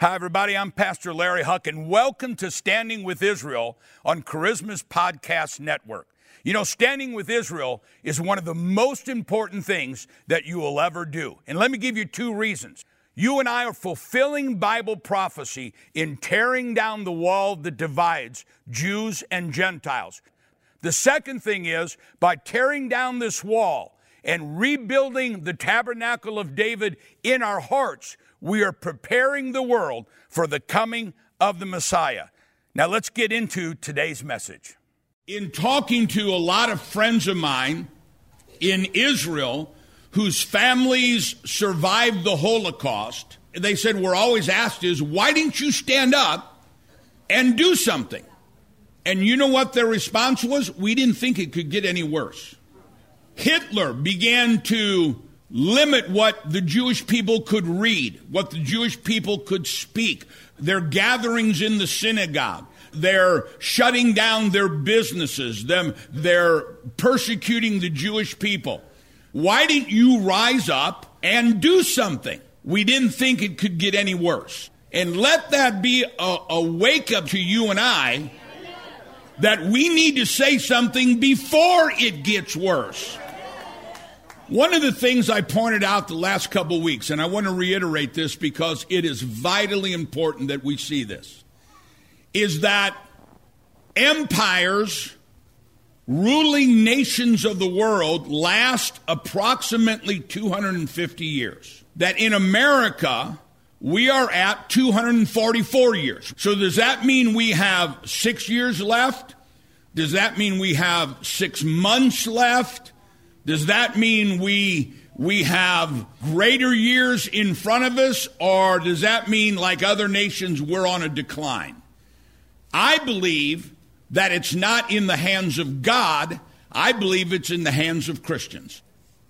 Hi, everybody. I'm Pastor Larry Huch, and welcome to Standing with Israel on Charisma's Podcast Network. You know, standing with Israel is one of the most important things that you will ever do. And let me give you two reasons. You and I are fulfilling Bible prophecy in tearing down the wall that divides Jews and Gentiles. The second thing is by tearing down this wall and rebuilding the tabernacle of David in our hearts, we are preparing the world for the coming of the Messiah. Now let's get into today's message. In talking to a lot of friends of mine in Israel whose families survived the Holocaust, they said, We're always asked is, why didn't you stand up and do something? And you know what their response was? We didn't think it could get any worse. Hitler began to limit what the Jewish people could read, what the Jewish people could speak, their gatherings in the synagogue. They're shutting down their businesses. Them, they're persecuting the Jewish people. Why didn't you rise up and do something? We didn't think it could get any worse. And let that be a, a wake up to you and I that we need to say something before it gets worse. One of the things I pointed out the last couple weeks, and I want to reiterate this because it is vitally important that we see this, is that empires, ruling nations of the world last approximately 250 years. That in America, we are at 244 years. So does that mean we have six years left? Does that mean we have six months left? Does that mean we we have greater years in front of us, or does that mean, like other nations, we're on a decline? I believe that it's not in the hands of God. I believe it's in the hands of Christians.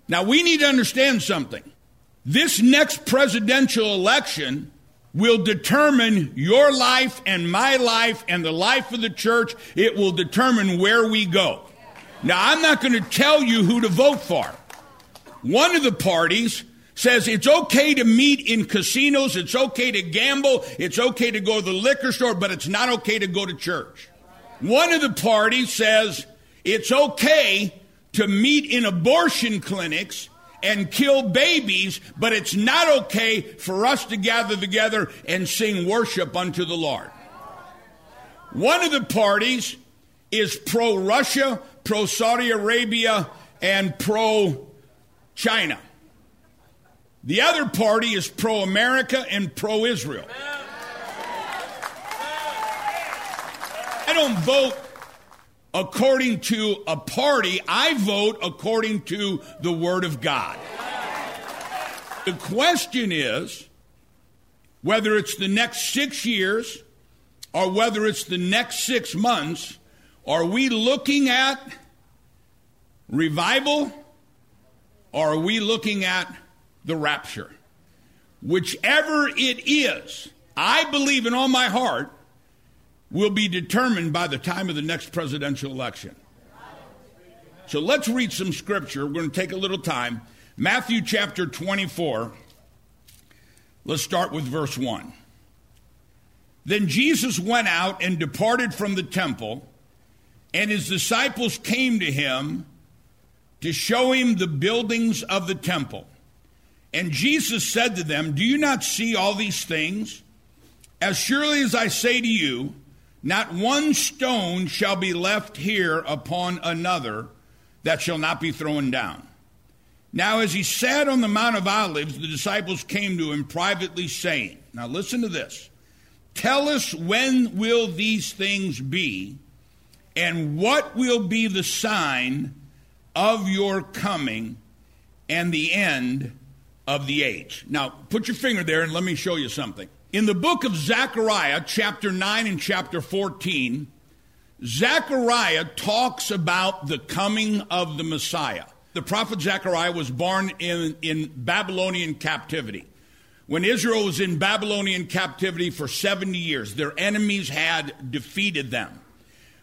Now, we need to understand something. This next presidential election will determine your life and my life and the life of the church. It will determine where we go. Now, I'm not going to tell you who to vote for. One of the parties says it's okay to meet in casinos, it's okay to gamble, it's okay to go to the liquor store, but it's not okay to go to church. One of the parties says it's okay to meet in abortion clinics and kill babies, but it's not okay for us to gather together and sing worship unto the Lord. One of the parties is pro Russia, pro Saudi Arabia, and pro China. The other party is pro America and pro Israel. I don't vote according to a party, I vote according to the Word of God. The question is whether it's the next six years or whether it's the next six months, are we looking at revival or are we looking at the rapture? Whichever it is, I believe in all my heart, will be determined by the time of the next presidential election. So let's read some scripture. We're going to take a little time. Matthew chapter 24. Let's start with verse 1. Then Jesus went out and departed from the temple, and his disciples came to him to show him the buildings of the temple. And Jesus said to them, Do you not see all these things? As surely as I say to you, not one stone shall be left here upon another that shall not be thrown down. Now, as he sat on the Mount of Olives, the disciples came to him privately, saying, Now listen to this. Tell us when will these things be, and what will be the sign of your coming and the end of the age. Now, put your finger there and let me show you something. In the book of Zechariah, chapter 9 and chapter 14, Zechariah talks about the coming of the Messiah. The prophet Zechariah was born in, in Babylonian captivity. When Israel was in Babylonian captivity for 70 years, their enemies had defeated them.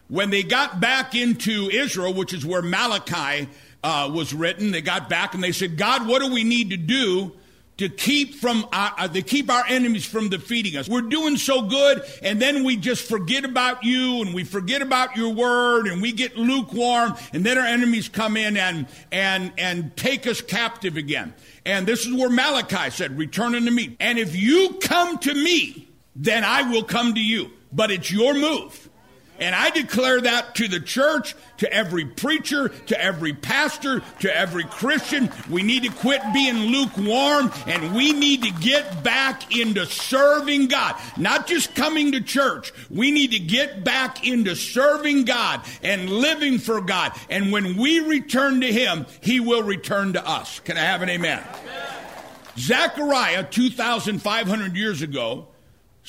When they got back into Israel, which is where Malachi uh, was written, they got back and they said, God, what do we need to do to keep from our, uh, to keep our enemies from defeating us. We're doing so good, and then we just forget about you, and we forget about your word, and we get lukewarm, and then our enemies come in and and and take us captive again. And this is where Malachi said, "Return unto me." And if you come to me, then I will come to you. But it's your move. And I declare that to the church, to every preacher, to every pastor, to every Christian. We need to quit being lukewarm and we need to get back into serving God. Not just coming to church. We need to get back into serving God and living for God. And when we return to Him, He will return to us. Can I have an amen? amen. Zechariah, 2,500 years ago,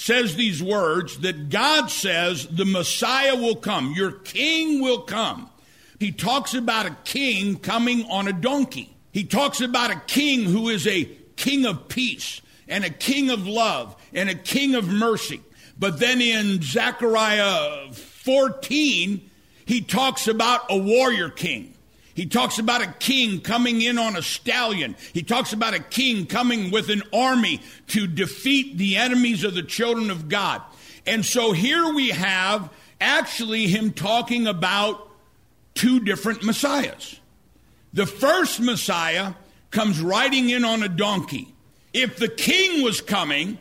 says these words that God says the Messiah will come, your king will come. He talks about a king coming on a donkey. He talks about a king who is a king of peace and a king of love and a king of mercy. But then in Zechariah 14, he talks about a warrior king. He talks about a king coming in on a stallion. He talks about a king coming with an army to defeat the enemies of the children of God. And so here we have actually him talking about two different messiahs. The first messiah comes riding in on a donkey. If the king was coming,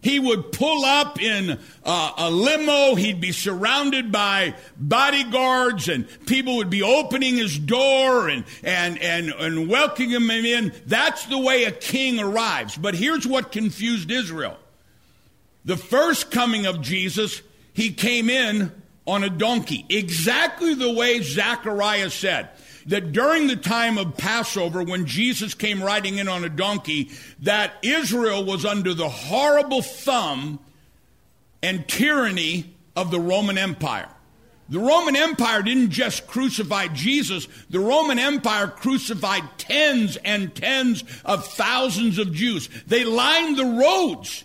he would pull up in uh, a limo. He'd be surrounded by bodyguards, and people would be opening his door and, and, and, and welcoming him in. That's the way a king arrives. But here's what confused Israel the first coming of Jesus, he came in on a donkey, exactly the way Zechariah said that during the time of Passover, when Jesus came riding in on a donkey, that Israel was under the horrible thumb and tyranny of the Roman Empire. The Roman Empire didn't just crucify Jesus, the Roman Empire crucified tens and tens of thousands of Jews. They lined the roads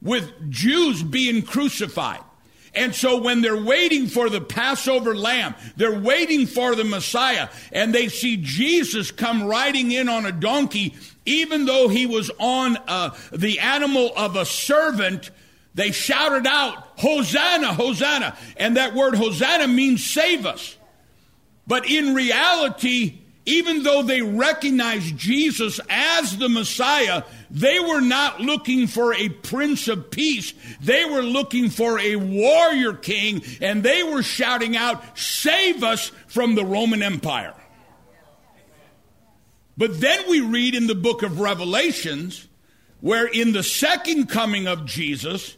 with Jews being crucified. And so when they're waiting for the Passover lamb, they're waiting for the Messiah, and they see Jesus come riding in on a donkey, even though he was on uh, the animal of a servant, they shouted out, Hosanna, Hosanna. And that word Hosanna means save us. But in reality, even though they recognized Jesus as the Messiah, they were not looking for a prince of peace. They were looking for a warrior king, and they were shouting out, Save us from the Roman Empire. But then we read in the book of Revelations, where in the second coming of Jesus,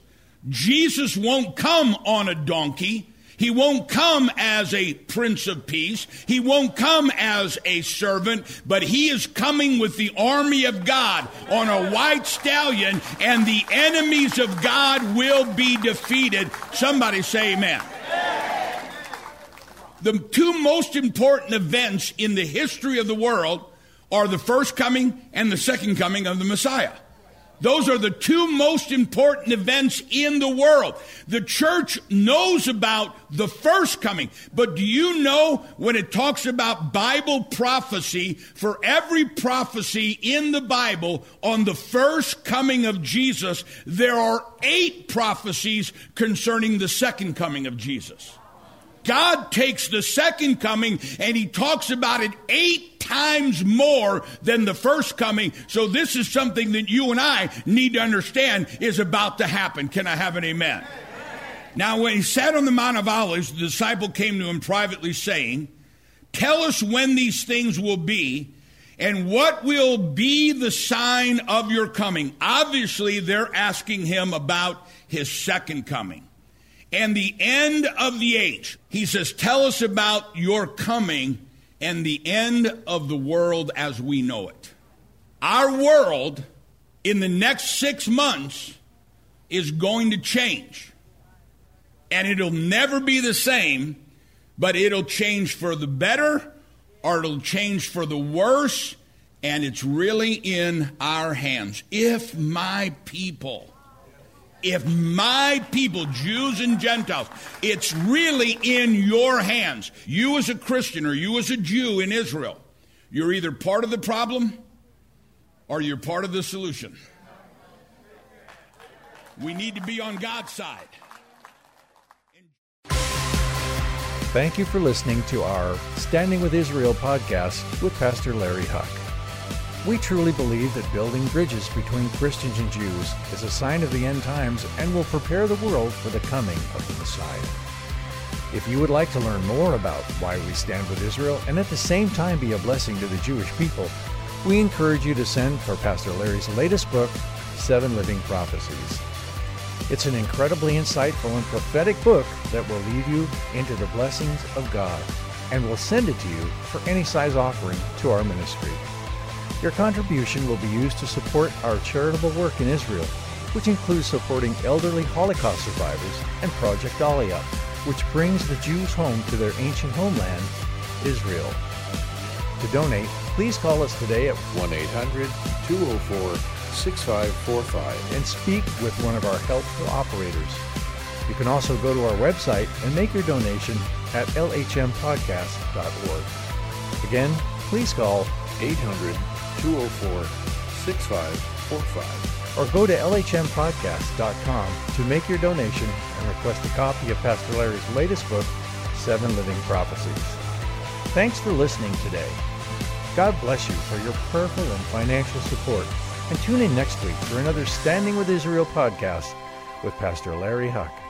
Jesus won't come on a donkey. He won't come as a prince of peace. He won't come as a servant, but he is coming with the army of God on a white stallion, and the enemies of God will be defeated. Somebody say amen. The two most important events in the history of the world are the first coming and the second coming of the Messiah. Those are the two most important events in the world. The church knows about the first coming, but do you know when it talks about Bible prophecy, for every prophecy in the Bible on the first coming of Jesus, there are eight prophecies concerning the second coming of Jesus. God takes the second coming and he talks about it eight times more than the first coming. So this is something that you and I need to understand is about to happen. Can I have an amen? Now, when he sat on the Mount of Olives, the disciple came to him privately saying, Tell us when these things will be and what will be the sign of your coming. Obviously, they're asking him about his second coming and the end of the age. He says, Tell us about your coming and the end of the world as we know it. Our world in the next six months is going to change. And it'll never be the same, but it'll change for the better or it'll change for the worse. And it's really in our hands. If my people if my people, Jews and Gentiles, it's really in your hands. You as a Christian or you as a Jew in Israel, you're either part of the problem or you're part of the solution. We need to be on God's side. Thank you for listening to our Standing with Israel podcast with Pastor Larry Huch. We truly believe that building bridges between Christians and Jews is a sign of the end times and will prepare the world for the coming of the Messiah. If you would like to learn more about why we stand with Israel and at the same time be a blessing to the Jewish people, we encourage you to send for Pastor Larry's latest book, Seven Living Prophecies. It's an incredibly insightful and prophetic book that will lead you into the blessings of God and we'll send it to you for any size offering to our ministry. Your contribution will be used to support our charitable work in Israel, which includes supporting elderly Holocaust survivors and Project Aliyah, which brings the Jews home to their ancient homeland, Israel. To donate, please call us today at 1 800 204 6545 and speak with one of our helpful operators. You can also go to our website and make your donation at lhmpodcast.org. Again, please call 800 204 6545 or go to lhmpodcast.com to make your donation and request a copy of Pastor Larry's latest book, Seven Living Prophecies. Thanks for listening today. God bless you for your prayerful and financial support. And tune in next week for another Standing with Israel podcast with Pastor Larry Huch.